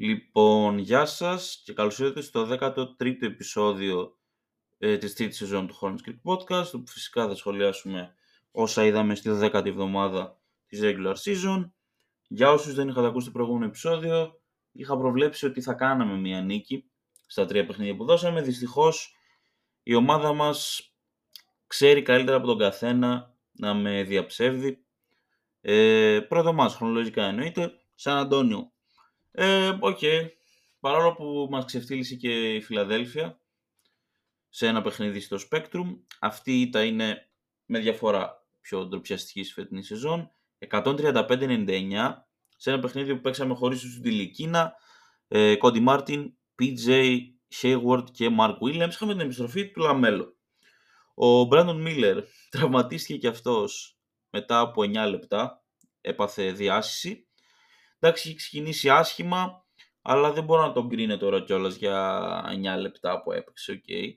Λοιπόν, γεια σας και καλώς ήρθατε στο 13ο επεισόδιο ε, της τρίτης σεζόν του Horns Creek Podcast, όπου φυσικά θα σχολιάσουμε όσα είδαμε στη 10η εβδομάδα της regular season. Για όσους δεν είχατε ακούσει το προηγούμενο επεισόδιο, είχα προβλέψει ότι θα κάναμε μια νίκη στα τρία παιχνίδια που δώσαμε. Δυστυχώς η ομάδα μας ξέρει καλύτερα από τον καθένα να με διαψεύδει. Ε, πρώτο μας χρονολογικά εννοείται, Σαν Αντώνιο. Ε, OK. Okay. Παρόλο που μας ξεφτύλισε και η Φιλαδέλφια σε ένα παιχνίδι στο Spectrum, αυτή η ήττα είναι με διαφορά πιο ντροπιαστική στη φετινής σεζόν. 135-99 σε ένα παιχνίδι που παίξαμε χωρίς τους Ντιλικίνα, ε, Κόντι Μάρτιν, PJ, Hayward και Mark Williams. Είχαμε την επιστροφή του Λαμέλο. Ο Μπράντον Μίλλερ τραυματίστηκε και αυτός μετά από 9 λεπτά. Έπαθε διάσηση. Εντάξει, έχει ξεκινήσει άσχημα, αλλά δεν μπορώ να τον κρίνω τώρα κιόλας για 9 λεπτά που έπαιξε, okay.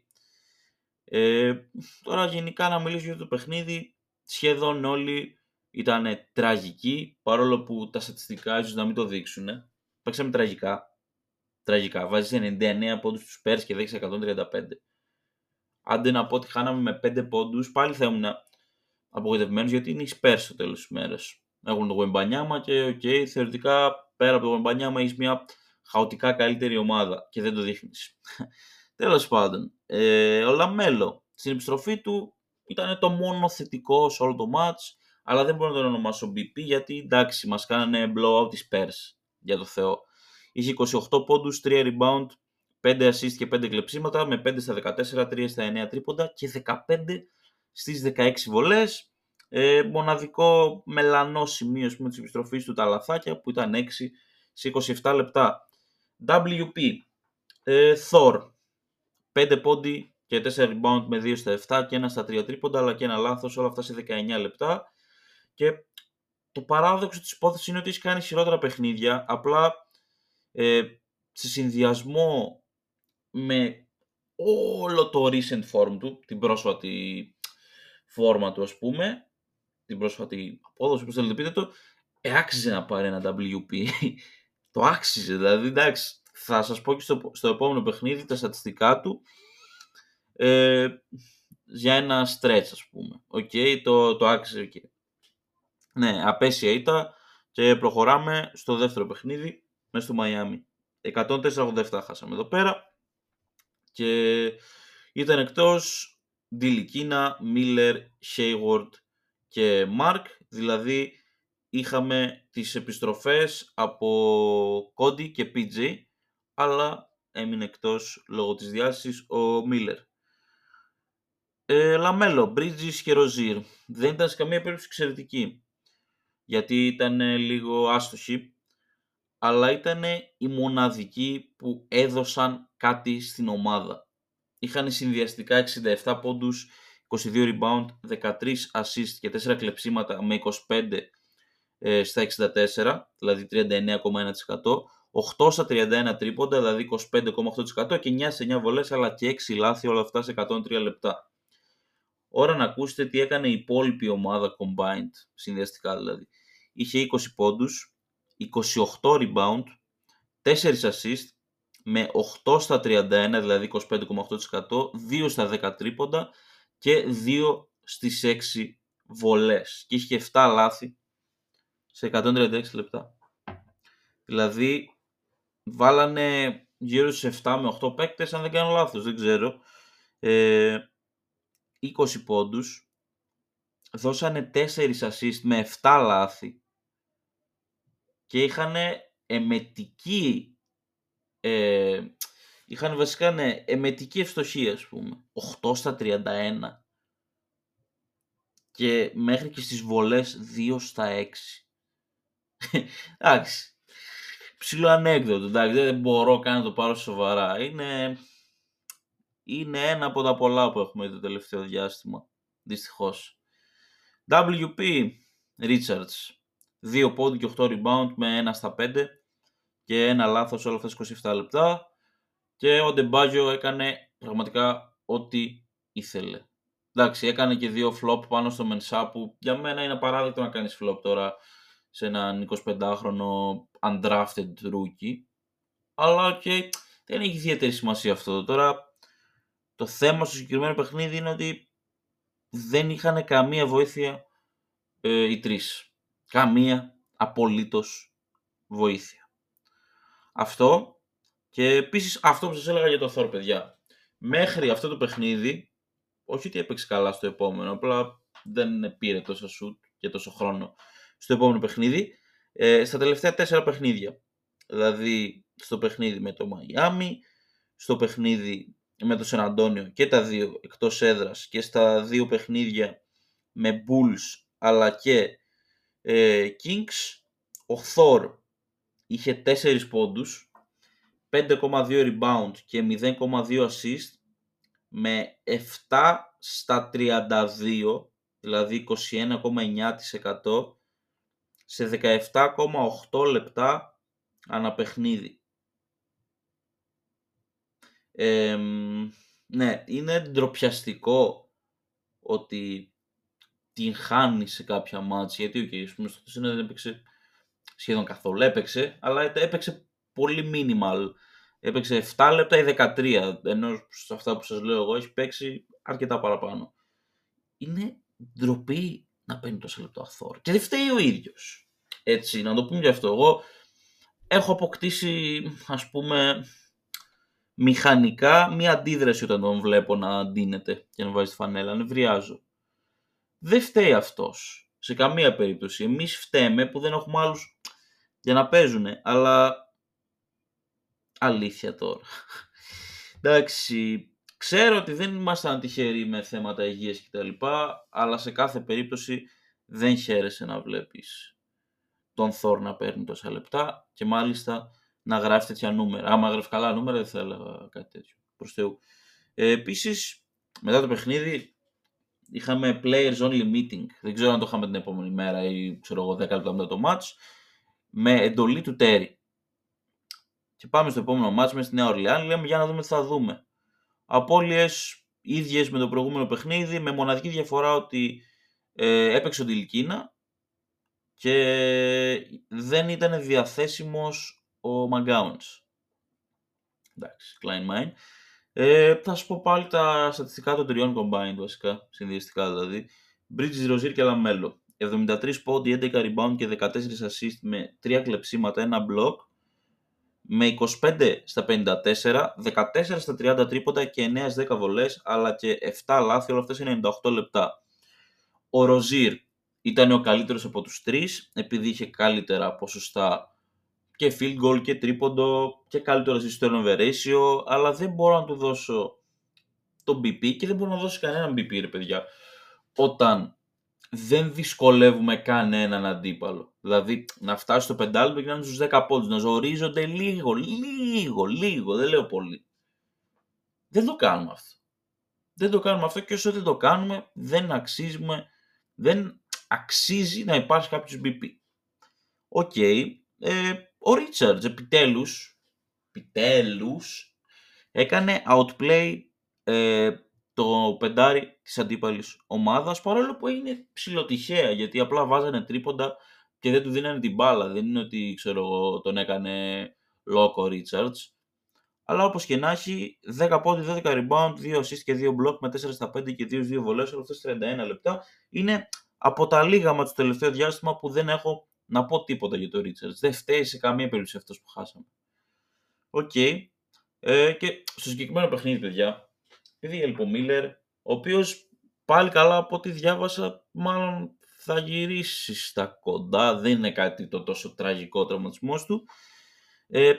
Ε, τώρα γενικά να μιλήσω για το παιχνίδι, σχεδόν όλοι ήταν τραγικοί, παρόλο που τα στατιστικά ίσως να μην το δείξουν. Παίξαμε τραγικά. Τραγικά. Βάζεις 99 πόντους στους Πέρς και δέχεσαι 135. Άντε να πω ότι χάναμε με 5 πόντους, πάλι θα ήμουν απογοητευμένος γιατί είναι οι Spurs στο τέλος της μέρας. Έχουν το Γουεμπανιάμα και OK, okay, θεωρητικά πέρα από το Γουεμπανιάμα έχεις μια χαοτικά καλύτερη ομάδα και δεν το δείχνεις. Τέλος πάντων, ε, ο Λαμέλο στην επιστροφή του ήταν το μόνο θετικό σε όλο το match, αλλά δεν μπορώ να τον ονομάσω MVP γιατί εντάξει, μας κάνανε blowout οι Spurs, για το Θεό. Είχε 28 πόντους, 3 rebound, 5 assist και 5 κλεψίματα με 5 στα 14, 3 στα 9 τρίποντα και 15 στις 16 βολές. Ε, μοναδικό μελανό σημείο πούμε, της επιστροφής του τα λαθάκια που ήταν 6 σε 27 λεπτά. WP, ε, Thor, 5 πόντι και 4 rebound με 2 στα 7 και 1 στα 3 τρίποντα αλλά και ένα λάθος όλα αυτά σε 19 λεπτά. Και το παράδοξο της υπόθεσης είναι ότι έχει κάνει χειρότερα παιχνίδια, απλά ε, σε συνδυασμό με όλο το recent form του, την πρόσφατη φόρμα του ας πούμε, την πρόσφατη απόδοση, όπως θέλετε πείτε το, ε, άξιζε να πάρει ένα WP. το άξιζε, δηλαδή εντάξει, θα σας πω και στο, στο επόμενο παιχνίδι τα στατιστικά του ε, για ένα stretch ας πούμε. OK, okay, το, το άξιζε okay. Ναι, απαίσια ήττα και προχωράμε στο δεύτερο παιχνίδι μέσα στο Μαϊάμι. 104-87 χάσαμε εδώ πέρα και ήταν εκτός Ντιλικίνα, Μίλλερ, Hayward και Μάρκ, δηλαδή είχαμε τις επιστροφές από Κόντι και PJ, αλλά έμεινε εκτός λόγω της διάσεισης ο Μίλλερ. Ε, Λαμέλο, Μπρίτζις και Ροζίρ. Δεν ήταν σε καμία περίπτωση εξαιρετικοί, γιατί ήταν λίγο άστοχοι, αλλά ήταν οι μοναδικοί που έδωσαν κάτι στην ομάδα. Είχαν συνδυαστικά 67 πόντους, 22 rebound, 13 assist και 4 κλεψίματα με 25 ε, στα 64, δηλαδή 39,1%. 8 στα 31 τρίποντα, δηλαδή 25,8% και 9 σε 9 βολές, αλλά και 6 λάθη, όλα αυτά σε 103 λεπτά. Ώρα να ακούσετε τι έκανε η υπόλοιπη ομάδα combined, συνδυαστικά δηλαδή. Είχε 20 πόντους, 28 rebound, 4 assist, με 8 στα 31, δηλαδή 25,8%, 2 στα 10 τρίποντα και 2 στις 6 βολές. Και είχε 7 λάθη σε 136 λεπτά. Δηλαδή, βάλανε γύρω στους 7 με 8 παίκτες, αν δεν κάνω λάθος, δεν ξέρω. Ε, 20 πόντους. Δώσανε 4 assist με 7 λάθη. Και είχαν εμετική ε, είχαν βασικά ναι, εμετική ευστοχία, ας πούμε. 8 στα 31. Και μέχρι και στις βολές 2 στα 6. εντάξει. Ψηλό ανέκδοτο, εντάξει. Δεν μπορώ καν να το πάρω σοβαρά. Είναι, είναι ένα από τα πολλά που έχουμε το τελευταίο διάστημα. Δυστυχώς. WP Richards. 2 πόντι και 8 rebound με 1 στα 5 και ένα λάθος όλα αυτά 27 λεπτά και ο Ντεμπάγιο έκανε πραγματικά ό,τι ήθελε. Εντάξει, έκανε και δύο flop πάνω στο Μενσά που για μένα είναι απαράδεκτο να κάνεις flop τώρα σε έναν 25χρονο undrafted rookie. Αλλά OK, okay, δεν έχει ιδιαίτερη σημασία αυτό. Τώρα το θέμα στο συγκεκριμένο παιχνίδι είναι ότι δεν είχαν καμία βοήθεια ε, οι τρεις. Καμία απολύτως βοήθεια. Αυτό και επίσης αυτό που σας έλεγα για το Thor, παιδιά. Μέχρι αυτό το παιχνίδι, όχι ότι έπαιξε καλά στο επόμενο, απλά δεν πήρε τόσα σουτ και τόσο χρόνο στο επόμενο παιχνίδι. Ε, στα τελευταία τέσσερα παιχνίδια. Δηλαδή στο παιχνίδι με το Μαϊάμι, στο παιχνίδι με το Σεν και τα δύο εκτός έδρας και στα δύο παιχνίδια με Bulls αλλά και ε, Kings ο Thor είχε 4 πόντους 5,2 rebound και 0,2 assist με 7 στα 32 δηλαδή 21,9% σε 17,8 λεπτά αναπαιχνίδι ναι, είναι ντροπιαστικό ότι την χάνει σε κάποια μάτς, γιατί okay, πούμε, στο δεν έπαιξε σχεδόν καθόλου, έπαιξε, αλλά έπαιξε πολύ minimal. Έπαιξε 7 λεπτά ή 13, ενώ σε αυτά που σας λέω εγώ έχει παίξει αρκετά παραπάνω. Είναι ντροπή να παίρνει τόσα λεπτά αθόρ. Και δεν φταίει ο ίδιος. Έτσι, να το πούμε γι' αυτό. Εγώ έχω αποκτήσει, ας πούμε, μηχανικά μία αντίδραση όταν τον βλέπω να αντίνεται και να βάζει τη φανέλα. Νευριάζω. Δεν φταίει αυτός. Σε καμία περίπτωση. Εμείς φταίμε που δεν έχουμε άλλους για να παίζουν. Αλλά αλήθεια τώρα. Εντάξει, ξέρω ότι δεν ήμασταν τυχεροί με θέματα υγείας κτλ. Αλλά σε κάθε περίπτωση δεν χαίρεσαι να βλέπεις τον Θόρ να παίρνει τόσα λεπτά και μάλιστα να γράφει τέτοια νούμερα. Άμα γράφει καλά νούμερα δεν θα έλεγα κάτι τέτοιο. Προς Θεού. Ε, επίσης, μετά το παιχνίδι είχαμε players only meeting. Δεν ξέρω αν το είχαμε την επόμενη μέρα ή ξέρω εγώ 10 λεπτά μετά το match. Με εντολή του Τέρι. Και πάμε στο επόμενο match μες στη Νέα Ορλιάνη. Λέμε για να δούμε τι θα δούμε. Απουσίες ίδιες με το προηγούμενο παιχνίδι. Με μοναδική διαφορά ότι ε, έπαιξε ο Ντιλικίνα και δεν ήταν διαθέσιμος ο McGowens. Εντάξει, κλάιν μάιν. Ε, θα σου πω πάλι τα στατιστικά των τριών combined βασικά, συνδυαστικά δηλαδή. Bridges, Rozier και Λαμέλο. 73 πόντοι, 11 rebound και 14 assist με 3 κλεψίματα, 1 block. Με 25 στα 54, 14 στα 30 τρίποτα και 9 στις 10 βολές, αλλά και 7 λάθη, όλα αυτές είναι 98 λεπτά. Ο Ροζίρ ήταν ο καλύτερος από τους τρεις, επειδή είχε καλύτερα ποσοστά και field goal και τρίποντο και καλύτερο assist turnover ratio, αλλά δεν μπορώ να του δώσω το BP και δεν μπορώ να δώσω κανέναν BP ρε παιδιά. Όταν δεν δυσκολεύουμε κανέναν αντίπαλο. Δηλαδή να φτάσει στο πεντάλεπτο και να είναι στους 10 πόντους, να ζορίζονται λίγο, λίγο, λίγο, δεν λέω πολύ. Δεν το κάνουμε αυτό. Δεν το κάνουμε αυτό και όσο δεν το κάνουμε δεν αξίζουμε, δεν αξίζει να υπάρχει κάποιος MVP. OK, okay, ε, ο Richards επιτέλους, επιτέλους έκανε outplay ε, το πεντάρι της αντίπαλης ομάδας παρόλο που είναι ψηλοτυχαία γιατί απλά βάζανε τρίποντα και δεν του δίνανε την μπάλα. Δεν είναι ότι ξέρω, τον έκανε λόκο ο Ρίτσαρτζ. Αλλά όπως και να έχει, 10 πόντι, 12 rebound, 2 assist και 2 block με 4 στα 5 και 2 2 βολές, όλα αυτές 31 λεπτά. Είναι από τα λίγα μα το τελευταίο διάστημα που δεν έχω να πω τίποτα για το Ρίτσαρτ. Δεν φταίει σε καμία περίπτωση αυτός που χάσαμε. OK. Okay. Ε, και στο συγκεκριμένο παιχνίδι, παιδιά, επειδή ο Μίλλερ, ο οποίος πάλι καλά από ό,τι διάβασα, μάλλον θα γυρίσει στα κοντά. Δεν είναι κάτι το τόσο τραγικό ο τραυματισμός του. Ε,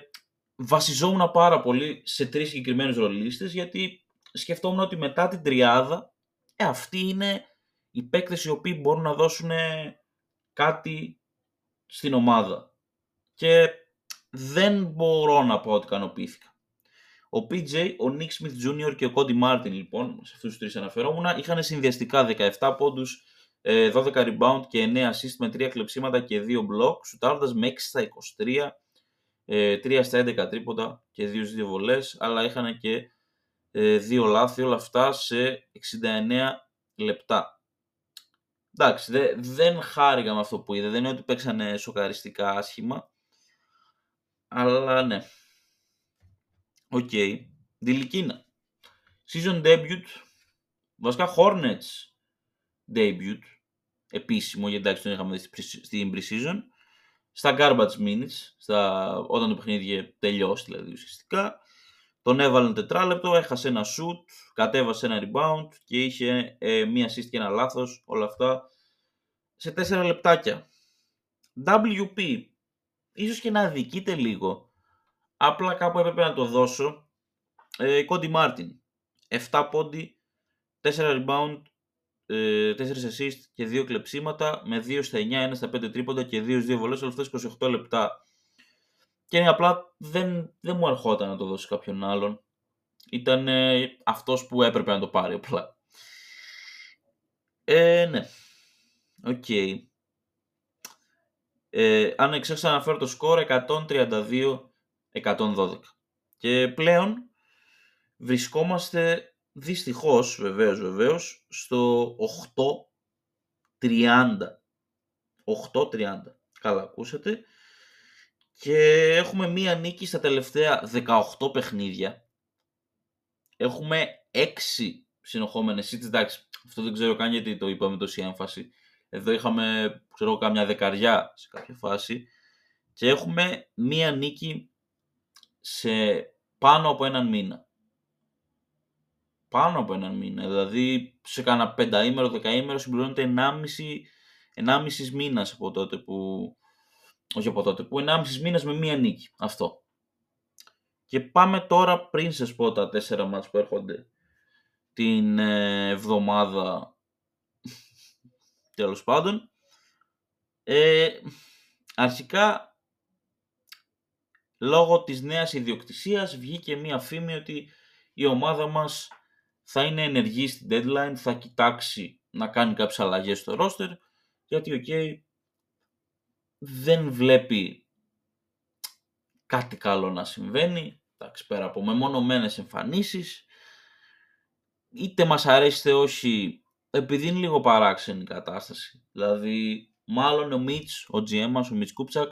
βασιζόμουν πάρα πολύ σε τρεις συγκεκριμένους ρολίστες γιατί σκεφτόμουν ότι μετά την τριάδα ε, αυτοί είναι οι παίκτες οι οποίοι μπορούν να δώσουν κάτι στην ομάδα. Και δεν μπορώ να πω ότι ικανοποιήθηκα. Ο PJ, ο Nick Smith Jr. και ο Cody Martin, λοιπόν, σε αυτούς τους τρεις αναφερόμουν, είχαν συνδυαστικά 17 πόντους, 12 ε, rebound και 9 assist με 3 κλεψίματα και 2 block, σουτάροντας με 6 στα 23, 3 ε, στα 11 τρίποτα και 2 2 βολές, αλλά είχαν και 2 ε, λάθη, όλα αυτά σε 69 λεπτά. Εντάξει, δε, δεν χάρηκα με αυτό που είδα. Δεν είναι ότι παίξανε σοκαριστικά άσχημα. Αλλά ναι. OK. Okay. Ντιλικίνα. Season debut. Βασικά Hornets debut. Επίσημο, γιατί εντάξει τον είχαμε δει στην pre-season. Στα garbage minutes, στα... όταν το παιχνίδι είχε τελειώσει δηλαδή ουσιαστικά. Τον έβαλαν τετράλεπτο, έχασε ένα shoot, κατέβασε ένα rebound και είχε ε, μία assist και ένα λάθος, όλα αυτά σε τέσσερα λεπτάκια. WP, ίσως και να αδικείται λίγο, απλά κάπου έπρεπε να το δώσω. Ε, Κόντι Μάρτιν, 7 πόντι, 4 rebound, 4 ε, assist και 2 κλεψίματα με 2 στα 9, 1 στα 5 τρίποντα και 2 2 βολές, όλα αυτά 28 λεπτά. Και απλά δεν, δεν μου ερχόταν να το δώσω σε κάποιον άλλον. Ήταν ε, αυτός που έπρεπε να το πάρει απλά. Ε, ναι. OK. Okay. Ε, αν ξέχασα να αναφέρω το σκορ 132-112. Και πλέον βρισκόμαστε δυστυχώς, βεβαίως, βεβαίως, στο 8-30. 8-30. Καλά ακούσατε. Και έχουμε μία νίκη στα τελευταία 18 παιχνίδια. Έχουμε 6 συνοχόμενες seeds. Εντάξει, αυτό δεν ξέρω καν γιατί το είπαμε τόση έμφαση. Εδώ είχαμε, ξέρω, κάμια δεκαριά σε κάποια φάση. Και έχουμε μία νίκη σε πάνω από έναν μήνα. Πάνω από έναν μήνα. Δηλαδή σε κάνα πενταήμερο, δεκαήμερο συμπληρώνεται 1,5, 1,5 μήνας από τότε που όχι από τότε, που 1,5 μήνες με μία νίκη. Αυτό. Και πάμε τώρα πριν σε πω τα τέσσερα μάτς που έρχονται την ε, εβδομάδα τέλος πάντων. Ε, αρχικά, λόγω της νέας ιδιοκτησίας βγήκε μία φήμη ότι η ομάδα μας θα είναι ενεργή στην deadline, θα κοιτάξει να κάνει κάποιες αλλαγές στο roster, γιατί, οκ, δεν βλέπει κάτι καλό να συμβαίνει, εντάξει, πέρα από μεμονωμένες εμφανίσεις, είτε μας αρέσει είτε όχι, επειδή είναι λίγο παράξενη η κατάσταση. Δηλαδή, μάλλον ο Mitch, ο GM μας, ο Mitch Kupchak,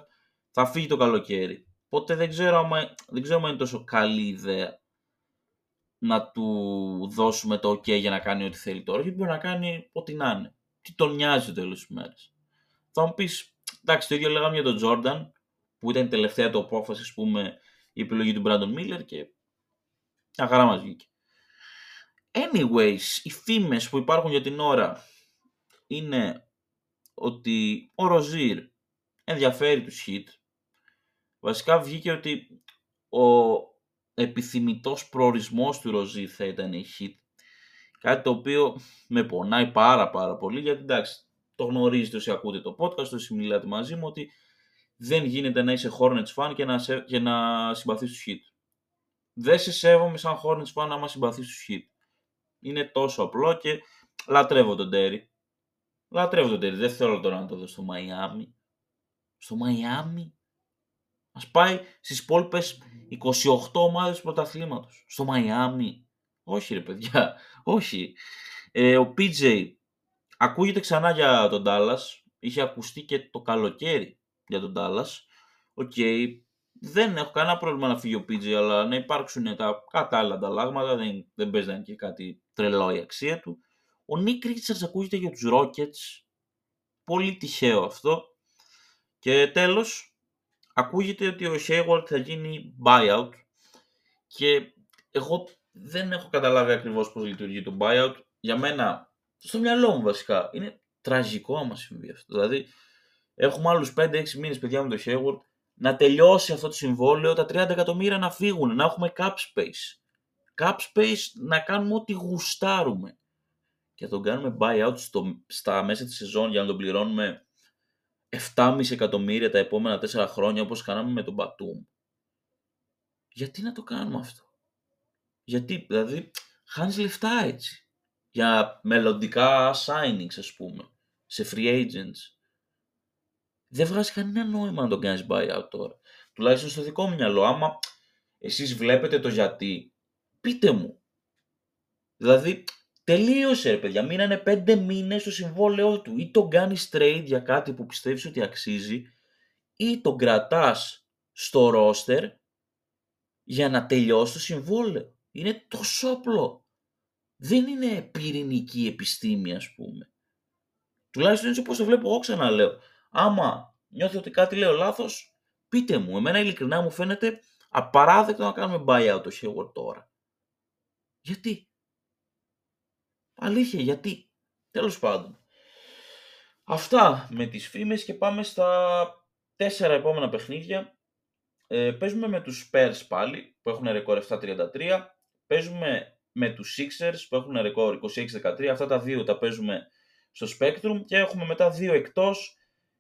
θα φύγει το καλοκαίρι. Οπότε δεν ξέρω αν δεν ξέρω είναι τόσο καλή ιδέα να του δώσουμε το ok για να κάνει ό,τι θέλει τώρα. Γιατί μπορεί να κάνει ό,τι να είναι. Τι τον νοιάζει το τέλος της μέρας. Θα μου πεις, εντάξει, το ίδιο λέγαμε για τον Τζόρνταν, που ήταν η τελευταία του απόφαση, ας πούμε, η επιλογή του Μπράντον Μίλλερ και μια χαρά μας βγήκε. Anyways, οι φήμες που υπάρχουν για την ώρα είναι ότι ο Ροζίρ ενδιαφέρει τους hit. Βασικά βγήκε ότι ο επιθυμητός προορισμός του Ροζίρ θα ήταν η hit. Κάτι το οποίο με πονάει πάρα πάρα πολύ γιατί εντάξει το γνωρίζετε όσοι ακούτε το podcast, όσοι μιλάτε μαζί μου, ότι δεν γίνεται να είσαι Hornets fan και να, σε, και να συμπαθείς τους hit. Δεν σε σέβομαι σαν Hornets fan άμα συμπαθείς τους hit. Είναι τόσο απλό και λατρεύω τον Terry. Λατρεύω τον Terry. Δεν θέλω τώρα να το δω στο Μαϊάμι. Στο Μαϊάμι. Ας πάει στις υπόλοιπες 28 ομάδες του πρωταθλήματος. Στο Μαϊάμι. Όχι ρε παιδιά. Όχι. Ε, ο PJ Ακούγεται ξανά για τον Dallas. Είχε ακουστεί και το καλοκαίρι για τον Dallas. Οκέι, okay. δεν έχω κανένα πρόβλημα να φύγει ο PJ, αλλά να υπάρξουν τα κατάλληλα ανταλλάγματα. Δεν, δεν παίζει να είναι και κάτι τρελό η αξία του. Ο Nick Richards ακούγεται για τους Rockets. Πολύ τυχαίο αυτό. Και τέλος, ακούγεται ότι ο Hayward θα γίνει buyout. Και εγώ δεν έχω καταλάβει ακριβώς πώς λειτουργεί το buyout. Για μένα στο μυαλό μου βασικά. Είναι τραγικό άμα συμβεί αυτό. Δηλαδή, έχουμε άλλους 5-6 μήνες, παιδιά, με το Hayward να τελειώσει αυτό το συμβόλαιο, τα 30 εκατομμύρια να φύγουν, να έχουμε cap space. Cap space να κάνουμε ό,τι γουστάρουμε. Και να τον κάνουμε buyout στο, στα μέσα της σεζόν για να τον πληρώνουμε 7,5 εκατομμύρια τα επόμενα 4 χρόνια όπως κάναμε με τον Batum. Γιατί να το κάνουμε αυτό; Γιατί, δηλαδή, χάνεις λεφτά έτσι για μελλοντικά signings, ας πούμε, σε free agents. Δεν βγάζει κανένα νόημα να τον κάνεις buyout τώρα. Τουλάχιστον στο δικό μου μυαλό. Άμα εσείς βλέπετε το γιατί, πείτε μου. Δηλαδή, τελείωσε ρε παιδιά. Μείνανε πέντε μήνες στο συμβόλαιό του. Ή τον κάνεις trade για κάτι που πιστεύεις ότι αξίζει, ή τον κρατάς στο roster για να τελειώσει το συμβόλαιο. Είναι τόσο απλό. Δεν είναι πυρηνική επιστήμη, ας πούμε. Τουλάχιστον έτσι όπως το βλέπω εγώ ξαναλέω. Άμα νιώθω ότι κάτι λέω λάθος, πείτε μου. Εμένα ειλικρινά μου φαίνεται απαράδεκτο να κάνουμε buyout το Hayward τώρα. Γιατί; Αλήθεια, γιατί. Τέλος πάντων. Αυτά με τις φήμες και πάμε στα τέσσερα επόμενα παιχνίδια. Ε, παίζουμε με τους Spurs πάλι που έχουν ρεκόρ 7-33. Παίζουμε με τους Sixers που έχουν ρεκόρ 26-13. Αυτά τα δύο τα παίζουμε στο Spectrum και έχουμε μετά δύο εκτός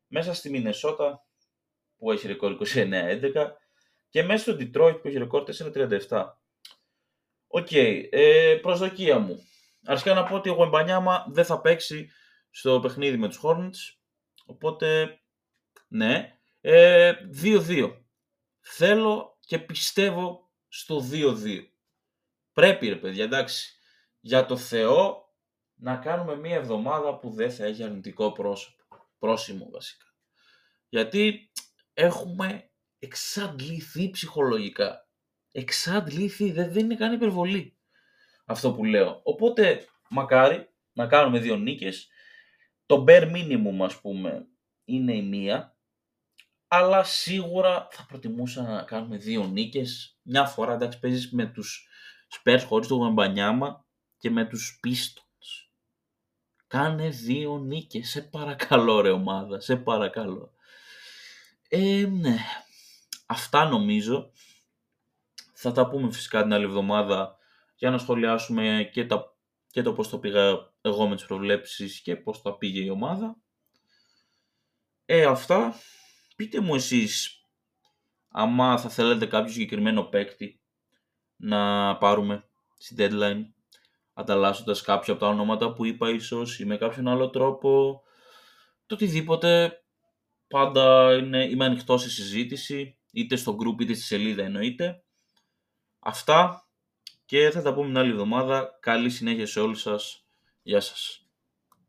μέσα στη Μινεσότα που έχει ρεκόρ 29-11 και μέσα στο Detroit που έχει ρεκόρ 4-37. Ok, okay, ε, προσδοκία μου. Αρχικά να πω ότι ο Εμπανιάμα δεν θα παίξει στο παιχνίδι με τους Hornets, οπότε ναι. Ε, 2-2. Θέλω και πιστεύω στο 2-2. Πρέπει ρε παιδιά, εντάξει. Για το Θεό να κάνουμε μία εβδομάδα που δεν θα έχει αρνητικό πρόσωπο. Πρόσημο βασικά. Γιατί έχουμε εξαντληθεί ψυχολογικά. Εξαντληθεί, δεν, δεν είναι καν υπερβολή αυτό που λέω. Οπότε μακάρι να κάνουμε δύο νίκες. Το bare minimum ας πούμε είναι η μία. Αλλά σίγουρα θα προτιμούσα να κάνουμε δύο νίκες. Μια φορά εντάξει παίζεις με τους Spurs χωρίς το Γουεμπανιάμα και με τους Pistons. Κάνε δύο νίκες, σε παρακαλώ ρε ομάδα, σε παρακαλώ. Ε, ναι. Αυτά νομίζω. Θα τα πούμε φυσικά την άλλη εβδομάδα για να σχολιάσουμε και, τα, και το πώς το πήγα εγώ με τις προβλέψεις και πώς το πήγε η ομάδα. Ε, αυτά. Πείτε μου εσείς, άμα θα θέλετε κάποιο συγκεκριμένο παίκτη να πάρουμε στην deadline, ανταλλάσσοντας κάποια από τα ονόματα που είπα ίσως ή με κάποιον άλλο τρόπο, το οτιδήποτε, πάντα είναι, είμαι ανοιχτός σε συζήτηση, είτε στο group είτε στη σελίδα εννοείται. Αυτά και θα τα πούμε την άλλη εβδομάδα. Καλή συνέχεια σε όλους σας. Γεια σας.